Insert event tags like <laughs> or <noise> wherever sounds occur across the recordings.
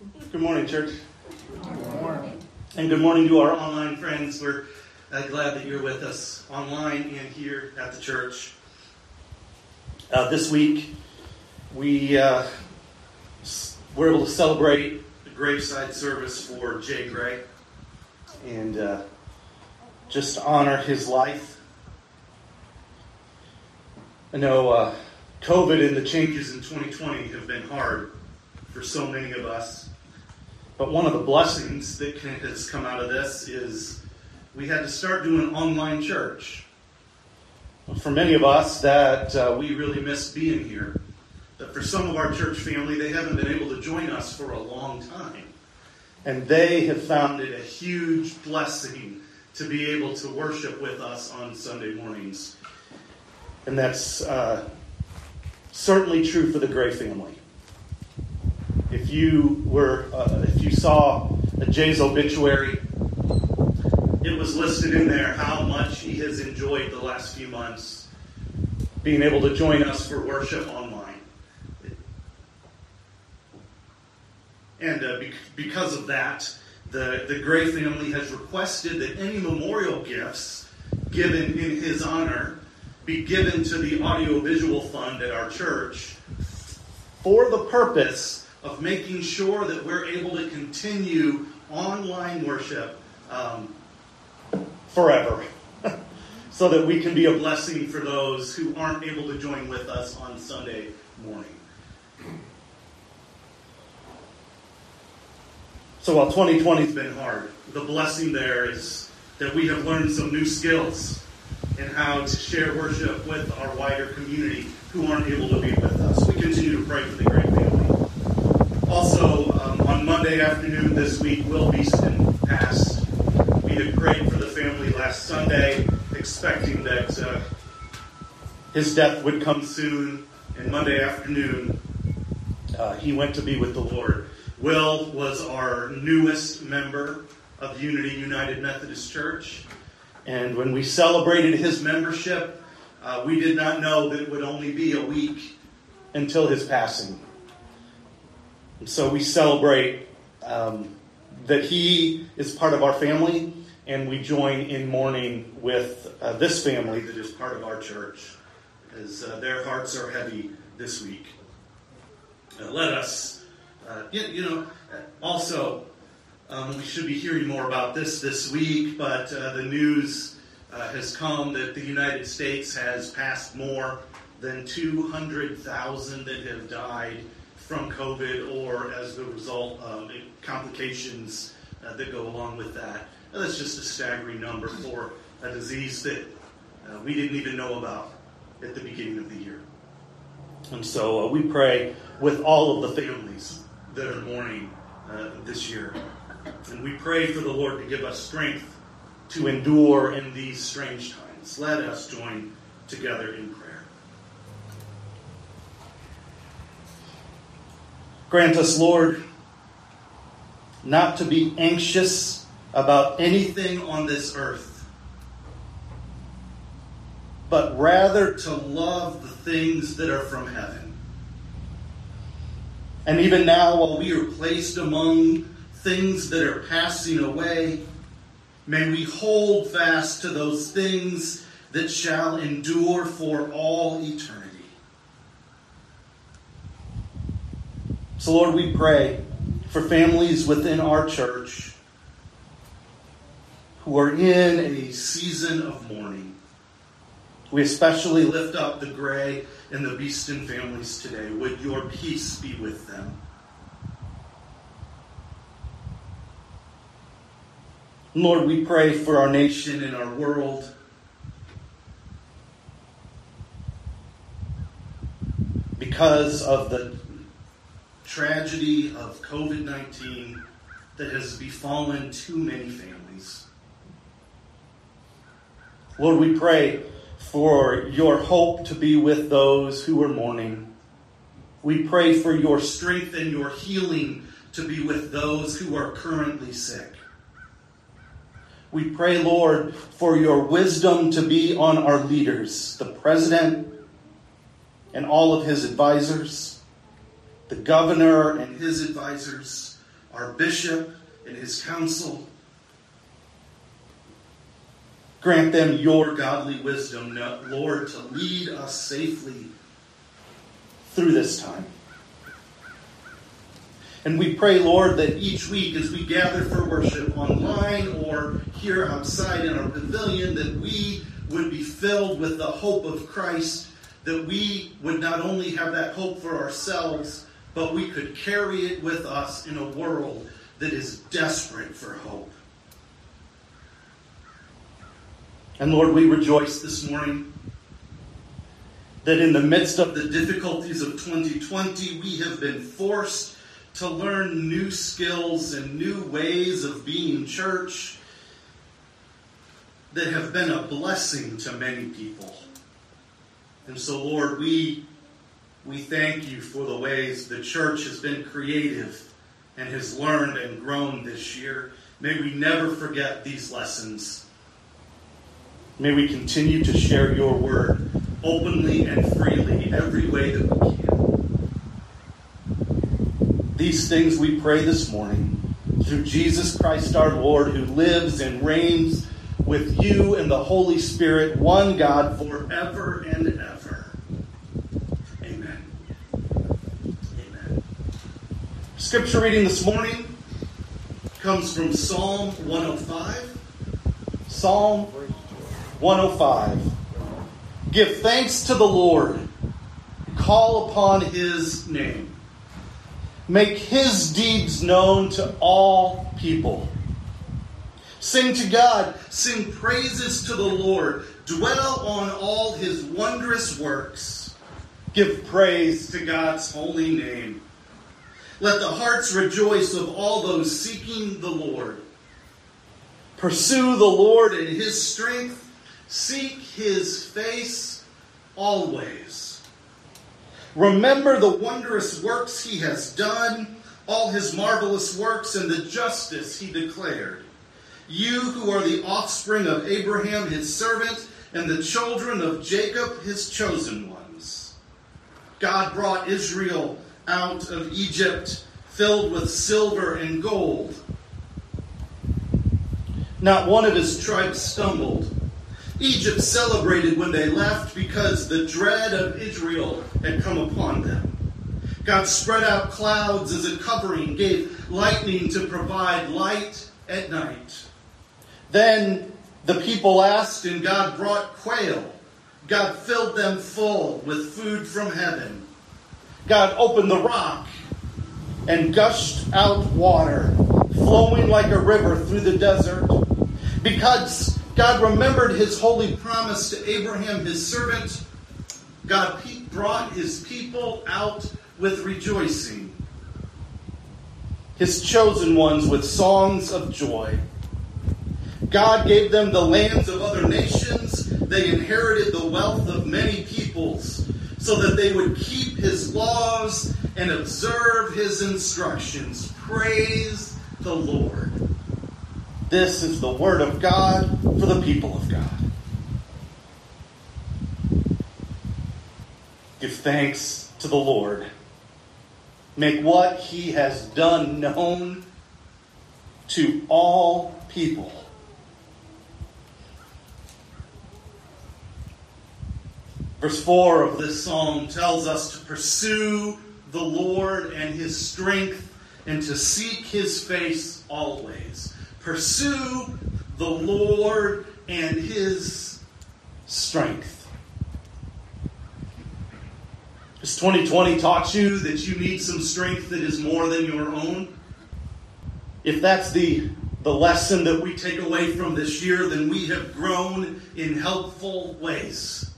Good morning, church. Good morning. And good morning to our online friends. We're uh, glad that you're with us online and here at the church. Uh, this week, we uh, were able to celebrate the graveside service for Jay Gray and uh, just honor his life. I know uh, COVID and the changes in 2020 have been hard for so many of us. But one of the blessings that has come out of this is we had to start doing online church. For many of us, that uh, we really miss being here. But for some of our church family, they haven't been able to join us for a long time. And they have found it a huge blessing to be able to worship with us on Sunday mornings. And that's uh, certainly true for the Gray family. You were, uh, if you saw Jay's obituary, it was listed in there how much he has enjoyed the last few months being able to join us for worship online. And uh, be- because of that, the, the Gray family has requested that any memorial gifts given in his honor be given to the audiovisual fund at our church for the purpose of making sure that we're able to continue online worship um, forever. <laughs> so that we can be a blessing for those who aren't able to join with us on Sunday morning. So while 2020 has been hard, the blessing there is that we have learned some new skills in how to share worship with our wider community who aren't able to be with us. We continue to pray for the Gray family. Also, um, on Monday afternoon this week, Will Beeston passed. We had prayed for the family last Sunday, expecting that uh, his death would come soon. And Monday afternoon, uh, he went to be with the Lord. Will was our newest member of Unity United Methodist Church. And when we celebrated his membership, uh, we did not know that it would only be a week until his passing. So we celebrate um, that he is part of our family, and we join in mourning with uh, this family that is part of our church, as uh, their hearts are heavy this week. Uh, let us, uh, you, you know, also um, we should be hearing more about this this week, but uh, the news uh, has come that the United States has passed more than 200,000 that have died from COVID or as the result of complications uh, that go along with that. And that's just a staggering number for a disease that uh, we didn't even know about at the beginning of the year. And so uh, we pray with all of the families that are mourning uh, this year. And we pray for the Lord to give us strength to endure in these strange times. Let us join together in prayer. Grant us, Lord, not to be anxious about anything on this earth, but rather to love the things that are from heaven. And even now, while we are placed among things that are passing away. May we hold fast to those things that shall endure for all eternity. So, Lord, we pray for families within our church who are in a season of mourning. We especially lift up the Gray and the Beeston families today. Would your peace be with them? Lord, we pray for our nation and our world. Because of the tragedy of COVID 19 that has befallen too many families. Lord, we pray for your hope to be with those who are mourning. We pray for your strength and your healing to be with those who are currently sick. We pray, Lord, for your wisdom to be on our leaders, the president and all of his advisors, the governor and his advisors, our bishop and his council. Grant them your godly wisdom, Lord, to lead us safely through this time. And we pray, Lord, that each week as we gather for worship online or here outside in our pavilion, that we would be filled with the hope of Christ, that we would not only have that hope for ourselves, but we could carry it with us in a world that is desperate for hope. And Lord, we rejoice this morning that in the midst of the difficulties of 2020, we have been forced to learn new skills and new ways of being church that have been a blessing to many people. And so, Lord, we, we thank you for the ways the church has been creative and has learned and grown this year. May we never forget these lessons. May we continue to share your word openly and freely every way that we can. These things we pray this morning through Jesus Christ our Lord, who lives and reigns with you and the Holy Spirit, one God, forever and ever. Amen. Amen. Scripture reading this morning comes from Psalm 105. Psalm 105. Give thanks to the Lord, call upon his name, make his deeds known to all people. Sing to God, sing praises to the Lord, dwell on all his wondrous works. Give praise to God's holy name. Let the hearts rejoice of all those seeking the Lord. Pursue the Lord in his strength, seek his face always. Remember the wondrous works he has done, all his marvelous works, and the justice he declared. You who are the offspring of Abraham, his servant, and the children of Jacob, his chosen ones. God brought Israel out of Egypt filled with silver and gold. Not one of his tribes stumbled. Egypt celebrated when they left because the dread of Israel had come upon them. God spread out clouds as a covering, gave lightning to provide light at night. Then the people asked, and God brought quail. God filled them full with food from heaven. God opened the rock and gushed out water, flowing like a river through the desert. Because God remembered his holy promise to Abraham, his servant, God brought his people out with rejoicing, his chosen ones with songs of joy. God gave them the lands of other nations. They inherited the wealth of many peoples so that they would keep his laws and observe his instructions. Praise the Lord. This is the word of God for the people of God. Give thanks to the Lord. Make what he has done known to all people. Verse 4 of this psalm tells us to pursue the Lord and his strength and to seek his face always. Pursue the Lord and his strength. Has 2020 taught you that you need some strength that is more than your own? If that's the, the lesson that we take away from this year, then we have grown in helpful ways.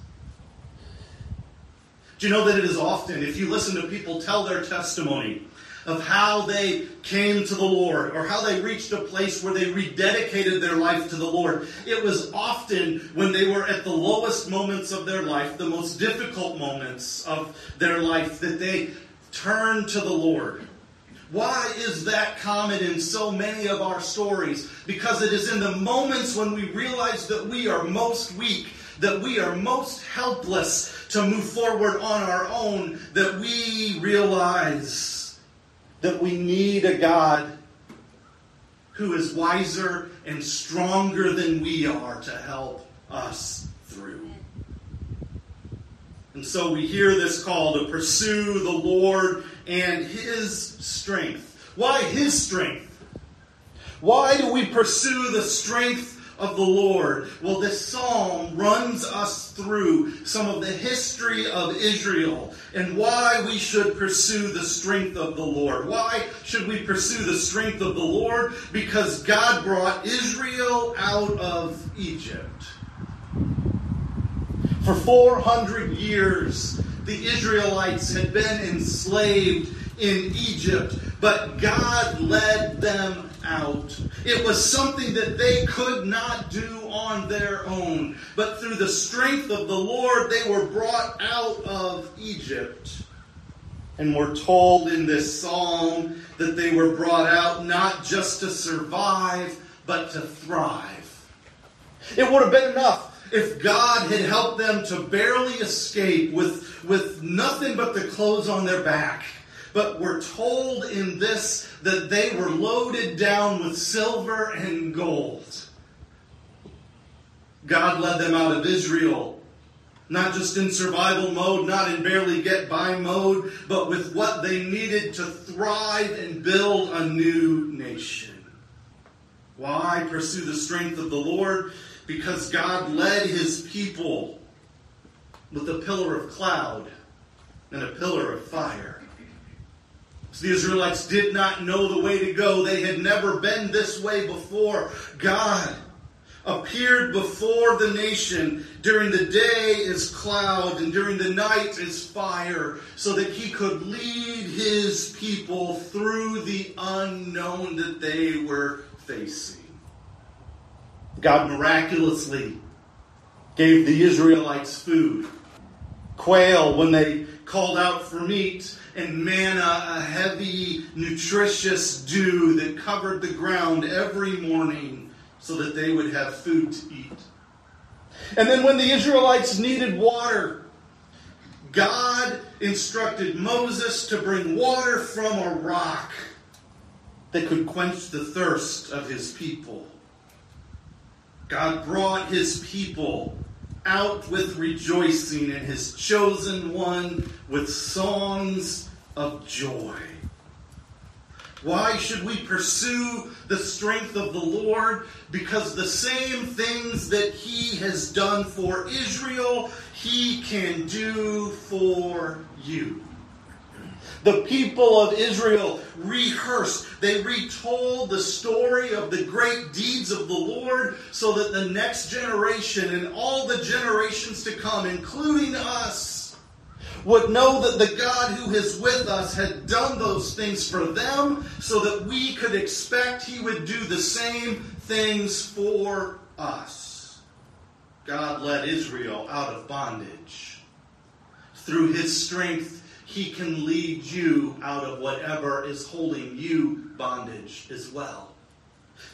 Do you know that it is often, if you listen to people tell their testimony of how they came to the Lord or how they reached a place where they rededicated their life to the Lord, it was often when they were at the lowest moments of their life, the most difficult moments of their life, that they turned to the Lord. Why is that common in so many of our stories? Because it is in the moments when we realize that we are most weak that we are most helpless to move forward on our own, that we realize that we need a God who is wiser and stronger than we are to help us through. And so we hear this call to pursue the Lord and His strength. Why His strength? Why do we pursue the strength of the Lord? Well, this psalm runs us through some of the history of Israel and why we should pursue the strength of the Lord. Why should we pursue the strength of the Lord? Because God brought Israel out of Egypt. For 400 years, the Israelites had been enslaved in Egypt, but God led them out. It was something that they could not do on their own, but through the strength of the Lord, they were brought out of Egypt. And we're told in this psalm that they were brought out not just to survive, but to thrive. It would have been enough if God had helped them to barely escape with, with nothing but the clothes on their back. But we're told in this that they were loaded down with silver and gold. God led them out of Israel, not just in survival mode, not in barely get by mode, but with what they needed to thrive and build a new nation. Why pursue the strength of the Lord? because God led his people with a pillar of cloud and a pillar of fire. The Israelites did not know the way to go. They had never been this way before. God appeared before the nation. During the day is cloud, and during the night is fire, so that he could lead his people through the unknown that they were facing. God miraculously gave the Israelites food. Quail when they called out for meat, and manna, a heavy, nutritious dew that covered the ground every morning so that they would have food to eat. And then when the Israelites needed water, God instructed Moses to bring water from a rock that could quench the thirst of his people. God brought his people out with rejoicing and his chosen one with songs of joy. Why should we pursue the strength of the Lord? Because the same things that he has done for Israel, he can do for you. The people of Israel rehearsed, they retold the story of the great deeds of the Lord so that the next generation and all the generations to come, including us, would know that the God who is with us had done those things for them so that we could expect he would do the same things for us. God led Israel out of bondage. Through his strength, he can lead you out of whatever is holding you bondage as well.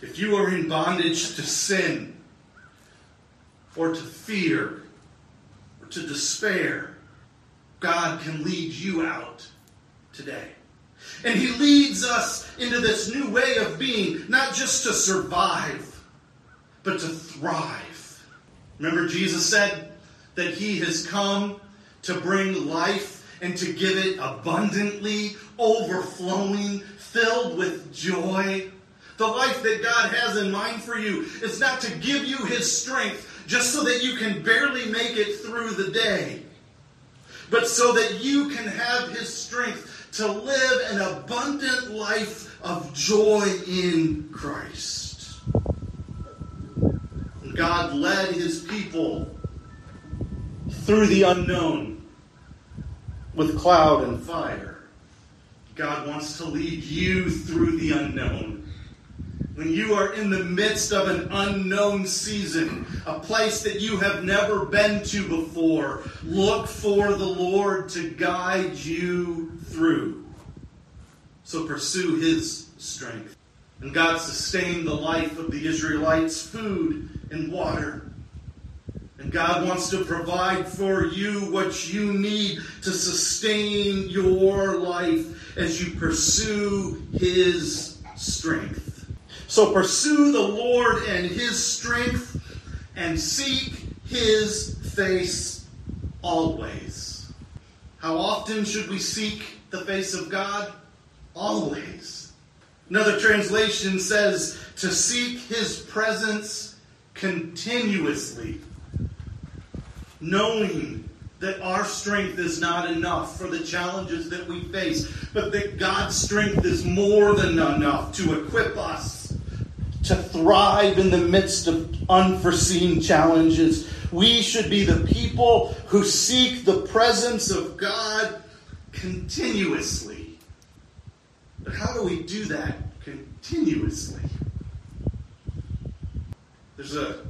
If you are in bondage to sin, or to fear, or to despair, God can lead you out today. And He leads us into this new way of being, not just to survive, but to thrive. Remember, Jesus said that He has come to bring life and to give it abundantly, overflowing, filled with joy. The life that God has in mind for you is not to give you His strength just so that you can barely make it through the day, but so that you can have His strength to live an abundant life of joy in Christ. God led His people through the unknown with cloud and fire. God wants to lead you through the unknown. When you are in the midst of an unknown season, a place that you have never been to before, look for the Lord to guide you through. So pursue His strength. And God sustained the life of the Israelites, food and water. God wants to provide for you what you need to sustain your life as you pursue His strength. So pursue the Lord and his strength and seek his face always. How often should we seek the face of God? Always. Another translation says to seek his presence continuously, knowing that our strength is not enough for the challenges that we face, but that God's strength is more than enough to equip us to thrive in the midst of unforeseen challenges. We should be the people who seek the presence of God continuously. But how do we do that continuously? There's a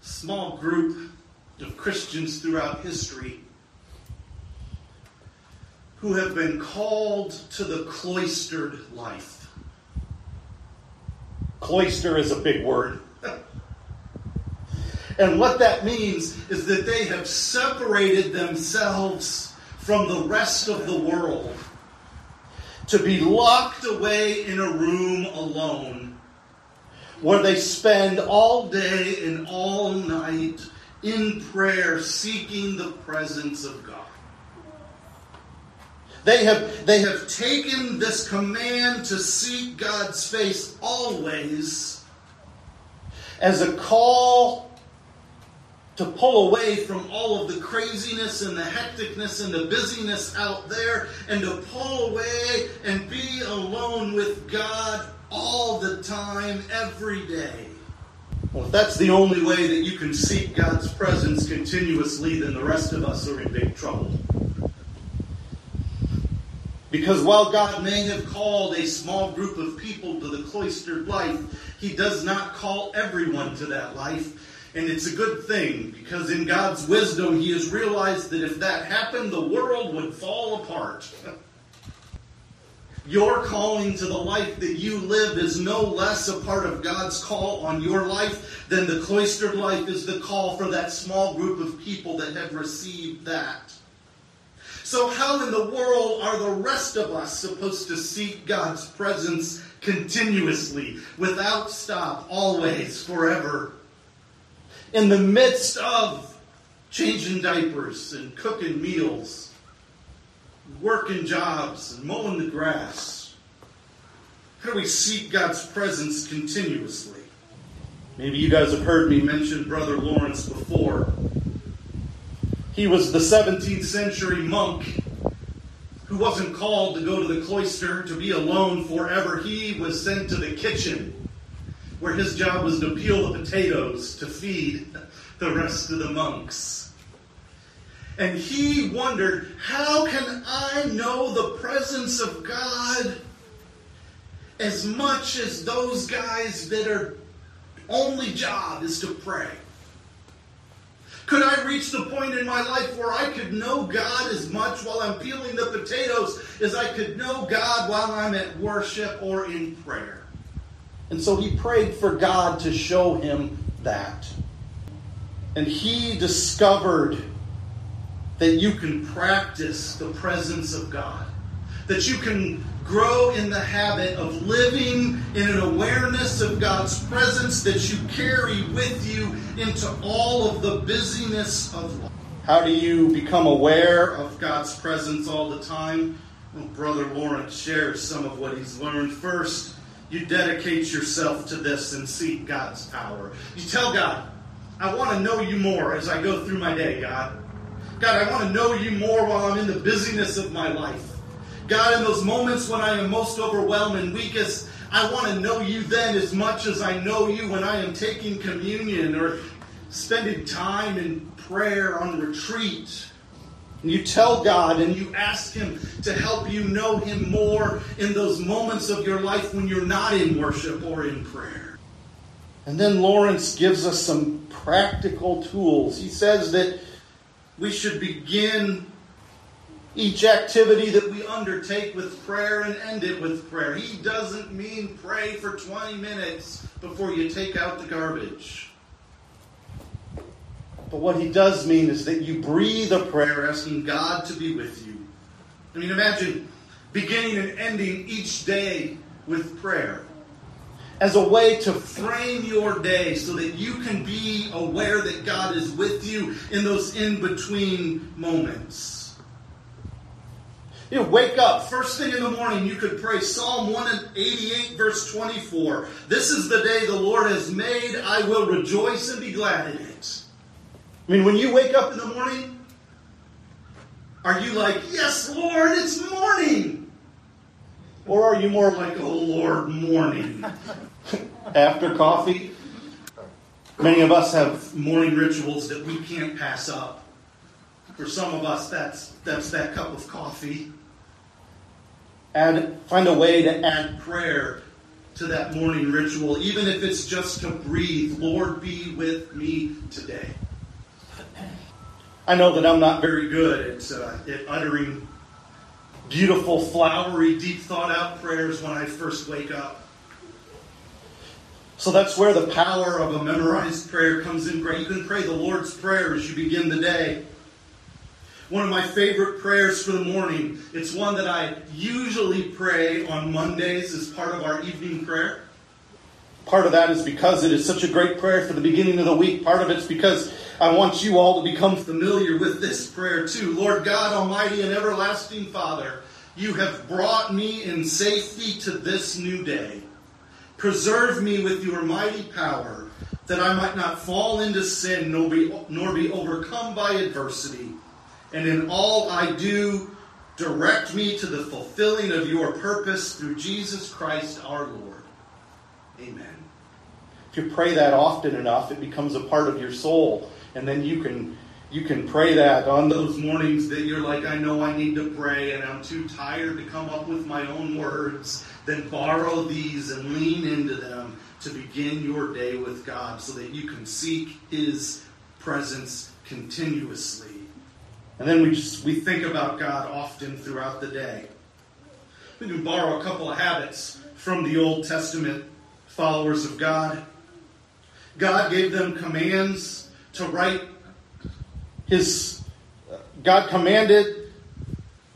small group of Christians throughout history who have been called to the cloistered life. Cloister is a big word. <laughs> and what that means is that they have separated themselves from the rest of the world to be locked away in a room alone where they spend all day and all night in prayer, seeking the presence of God. They have, they have taken this command to seek God's face always as a call to pull away from all of the craziness and the hecticness and the busyness out there and to pull away and be alone with God all the time, every day. Well, if that's the only way that you can seek God's presence continuously, then the rest of us are in big trouble. Because while God may have called a small group of people to the cloistered life, He does not call everyone to that life. And it's a good thing because in God's wisdom, He has realized that if that happened, the world would fall apart. <laughs> Your calling to the life that you live is no less a part of God's call on your life than the cloistered life is the call for that small group of people that have received that. So, how in the world are the rest of us supposed to seek God's presence continuously, without stop, always, forever? In the midst of changing diapers and cooking meals working jobs and mowing the grass? How do we seek God's presence continuously? Maybe you guys have heard me mention Brother Lawrence before. He was the 17th century monk who wasn't called to go to the cloister to be alone forever. He was sent to the kitchen where his job was to peel the potatoes to feed the rest of the monks. And he wondered, how can I know the presence of God as much as those guys that are only job is to pray? Could I reach the point in my life where I could know God as much while I'm peeling the potatoes as I could know God while I'm at worship or in prayer? And so he prayed for God to show him that. And he discovered that you can practice the presence of God, that you can grow in the habit of living in an awareness of God's presence that you carry with you into all of the busyness of life. How do you become aware of God's presence all the time? Well, Brother Lawrence shares some of what he's learned. First, you dedicate yourself to this and seek God's power. You tell God, I want to know you more as I go through my day, God. God, I want to know you more while I'm in the busyness of my life. God, in those moments when I am most overwhelmed and weakest, I want to know you then as much as I know you when I am taking communion or spending time in prayer on retreat. And you tell God and you ask Him to help you know Him more in those moments of your life when you're not in worship or in prayer. And then Lawrence gives us some practical tools. He says that we should begin each activity that we undertake with prayer and end it with prayer. He doesn't mean pray for 20 minutes before you take out the garbage. But what he does mean is that you breathe a prayer asking God to be with you. I mean, imagine beginning and ending each day with prayer. As a way to frame your day so that you can be aware that God is with you in those in between moments. You wake up, first thing in the morning, you could pray Psalm 188, verse 24. This is the day the Lord has made. I will rejoice and be glad in it. I mean, when you wake up in the morning, are you like, Yes, Lord, it's morning? Or are you more like, Oh, Lord, morning? After coffee? Many of us have morning rituals that we can't pass up. For some of us, that's, that's that cup of coffee. Add, find a way to add prayer to that morning ritual, even if it's just to breathe. Lord, be with me today. I know that I'm not very good at, uh, at uttering beautiful, flowery, deep thought out prayers when I first wake up. So that's where the power of a memorized prayer comes in great. You can pray the Lord's Prayer as you begin the day. One of my favorite prayers for the morning. It's one that I usually pray on Mondays as part of our evening prayer. Part of that is because it is such a great prayer for the beginning of the week. Part of it's because I want you all to become familiar with this prayer too. Lord God, Almighty and everlasting Father, you have brought me in safety to this new day. Preserve me with your mighty power, that I might not fall into sin nor be, nor be overcome by adversity. And in all I do, direct me to the fulfilling of your purpose through Jesus Christ our Lord. Amen. If you pray that often enough, it becomes a part of your soul. And then you can you can pray that on those mornings that you're like, I know I need to pray and I'm too tired to come up with my own words. Then borrow these and lean into them to begin your day with God so that you can seek His presence continuously. And then we just we think about God often throughout the day. We can borrow a couple of habits from the Old Testament followers of God. God gave them commands to write his God commanded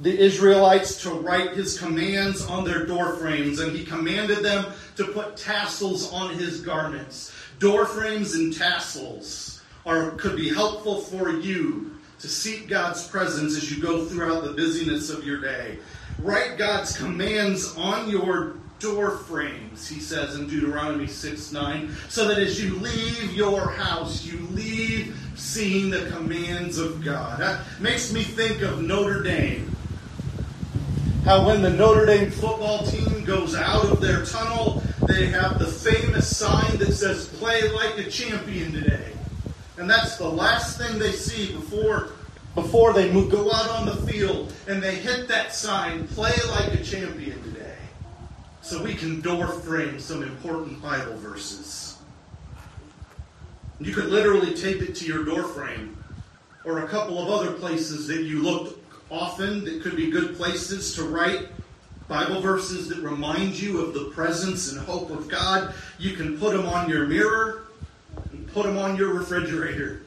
the Israelites to write his commands on their door frames, and he commanded them to put tassels on his garments. Door frames and tassels are could be helpful for you to seek God's presence as you go throughout the busyness of your day. Write God's commands on your door frames, he says in Deuteronomy 6 9, so that as you leave your house, you leave seeing the commands of God. That makes me think of Notre Dame. How when the Notre Dame football team goes out of their tunnel, they have the famous sign that says, Play like a champion today. And that's the last thing they see before, before they move, go out on the field and they hit that sign, Play like a champion so we can door frame some important Bible verses. You could literally tape it to your door frame or a couple of other places that you look often that could be good places to write Bible verses that remind you of the presence and hope of God. You can put them on your mirror and put them on your refrigerator.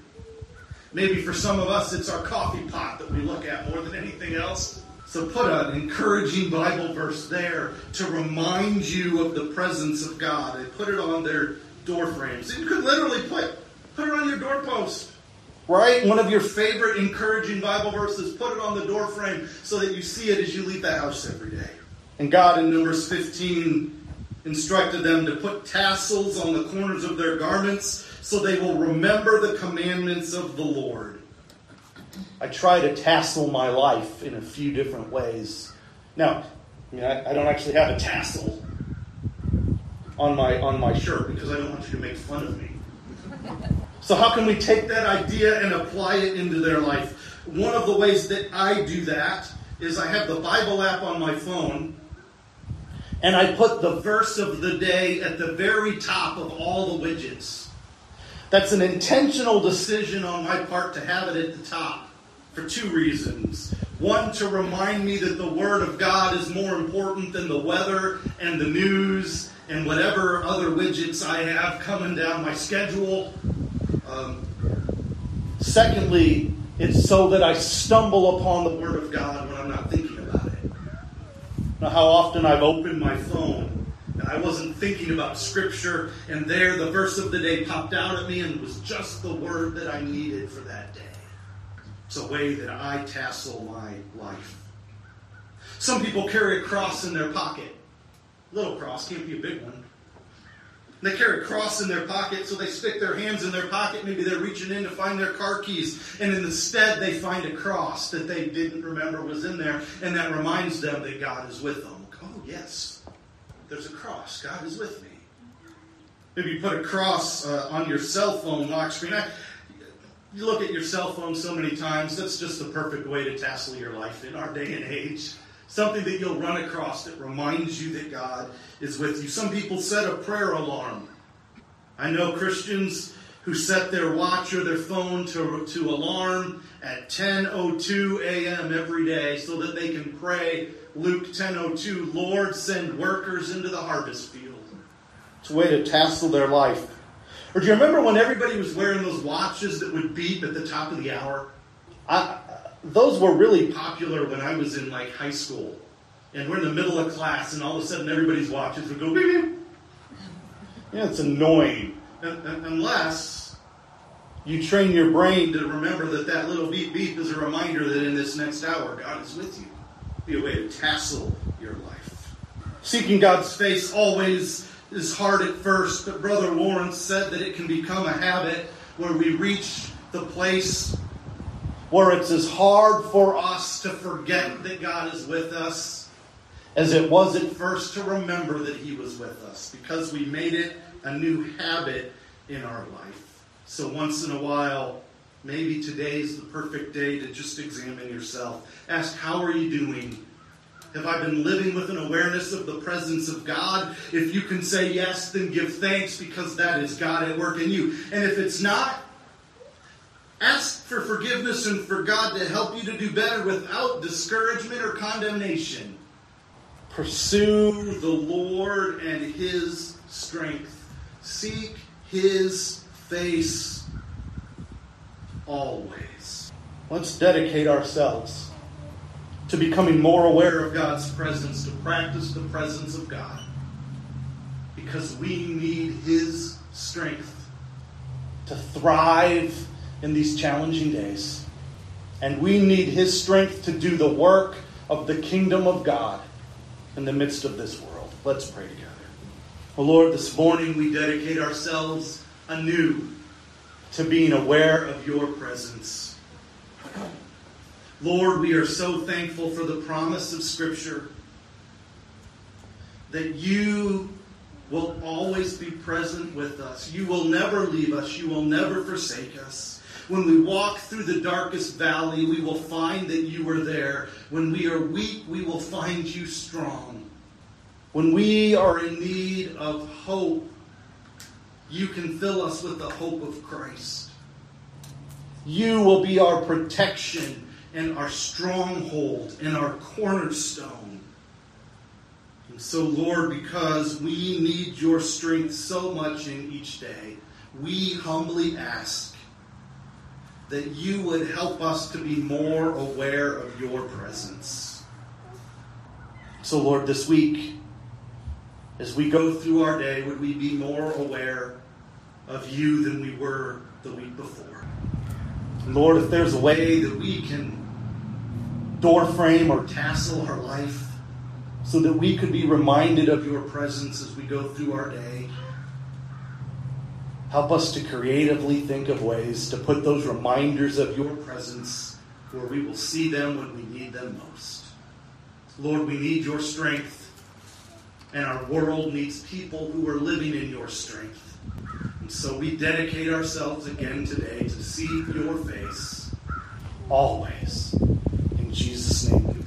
Maybe for some of us, it's our coffee pot that we look at more than anything else. So put an encouraging Bible verse there to remind you of the presence of God. They put it on their door frames. You could literally put put it on your doorpost. Right? One of your favorite encouraging Bible verses, put it on the door frame so that you see it as you leave the house every day. And God in Numbers 15 instructed them to put tassels on the corners of their garments so they will remember the commandments of the Lord. I try to tassel my life in a few different ways. Now, I, mean, I, I don't actually have a tassel on my on my shirt because I don't want you to make fun of me. So how can we take that idea and apply it into their life? One of the ways that I do that is I have the Bible app on my phone and I put the verse of the day at the very top of all the widgets. That's an intentional decision on my part to have it at the top for two reasons. One, to remind me that the Word of God is more important than the weather and the news and whatever other widgets I have coming down my schedule. Um, secondly, it's so that I stumble upon the Word of God when I'm not thinking about it. Now, how often I've opened my phone and I wasn't thinking about Scripture, and there the verse of the day popped out at me and was just the word that I needed for that day. It's a way that I tassel my life. Some people carry a cross in their pocket. Little cross, can't be a big one. They carry a cross in their pocket, so they stick their hands in their pocket. Maybe they're reaching in to find their car keys, and instead they find a cross that they didn't remember was in there, and that reminds them that God is with them. Oh, yes, there's a cross. God is with me. Maybe you put a cross uh, on your cell phone lock screen. I, you look at your cell phone so many times, that's just the perfect way to tassel your life in our day and age. Something that you'll run across that reminds you that God is with you. Some people set a prayer alarm. I know Christians who set their watch or their phone to, to alarm at 10:02 a.m. every day so that they can pray Luke 10:02, Lord, send workers into the harvest field. It's a way to tassel their life. Or do you remember when everybody was wearing those watches that would beep at the top of the hour? I, those were really popular when I was in like high school. And we're in the middle of class, and all of a sudden everybody's watches would go beep beep. Yeah, it's annoying. Unless you train your brain to remember that that little beep beep is a reminder that in this next hour, God is with you. Be a way to tassel your life. Seeking God's face always is hard at first, but Brother Lawrence said that it can become a habit where we reach the place where it's as hard for us to forget that God is with us as it was at first to remember that He was with us because we made it a new habit in our life. So once in a while, maybe today's the perfect day to just examine yourself. Ask, How are you doing? Have I been living with an awareness of the presence of God? If you can say yes, then give thanks because that is God at work in you. And if it's not, Ask for forgiveness and for God to help you to do better without discouragement or condemnation. Pursue the Lord and His strength. Seek His face always. Let's dedicate ourselves to becoming more aware of God's presence, to practice the presence of God, because we need His strength to thrive in these challenging days. And we need His strength to do the work of the kingdom of God in the midst of this world. Let's pray together. Well, Lord, this morning we dedicate ourselves anew to being aware of your presence. Lord, we are so thankful for the promise of Scripture that you will always be present with us. You will never leave us. You will never forsake us. When we walk through the darkest valley, we will find that you are there. When we are weak, we will find you strong. When we are in need of hope, you can fill us with the hope of Christ. You will be our protection and our stronghold and our cornerstone. And so, Lord, because we need your strength so much in each day, we humbly ask that you would help us to be more aware of your presence. So, Lord, this week, as we go through our day, would we be more aware of you than we were the week before? Lord, if there's a way that we can door frame or tassel our life so that we could be reminded of your presence as we go through our day, Help us to creatively think of ways to put those reminders of your presence where we will see them when we need them most. Lord, we need your strength, and our world needs people who are living in your strength. And so we dedicate ourselves again today to see your face always. Jesus' name.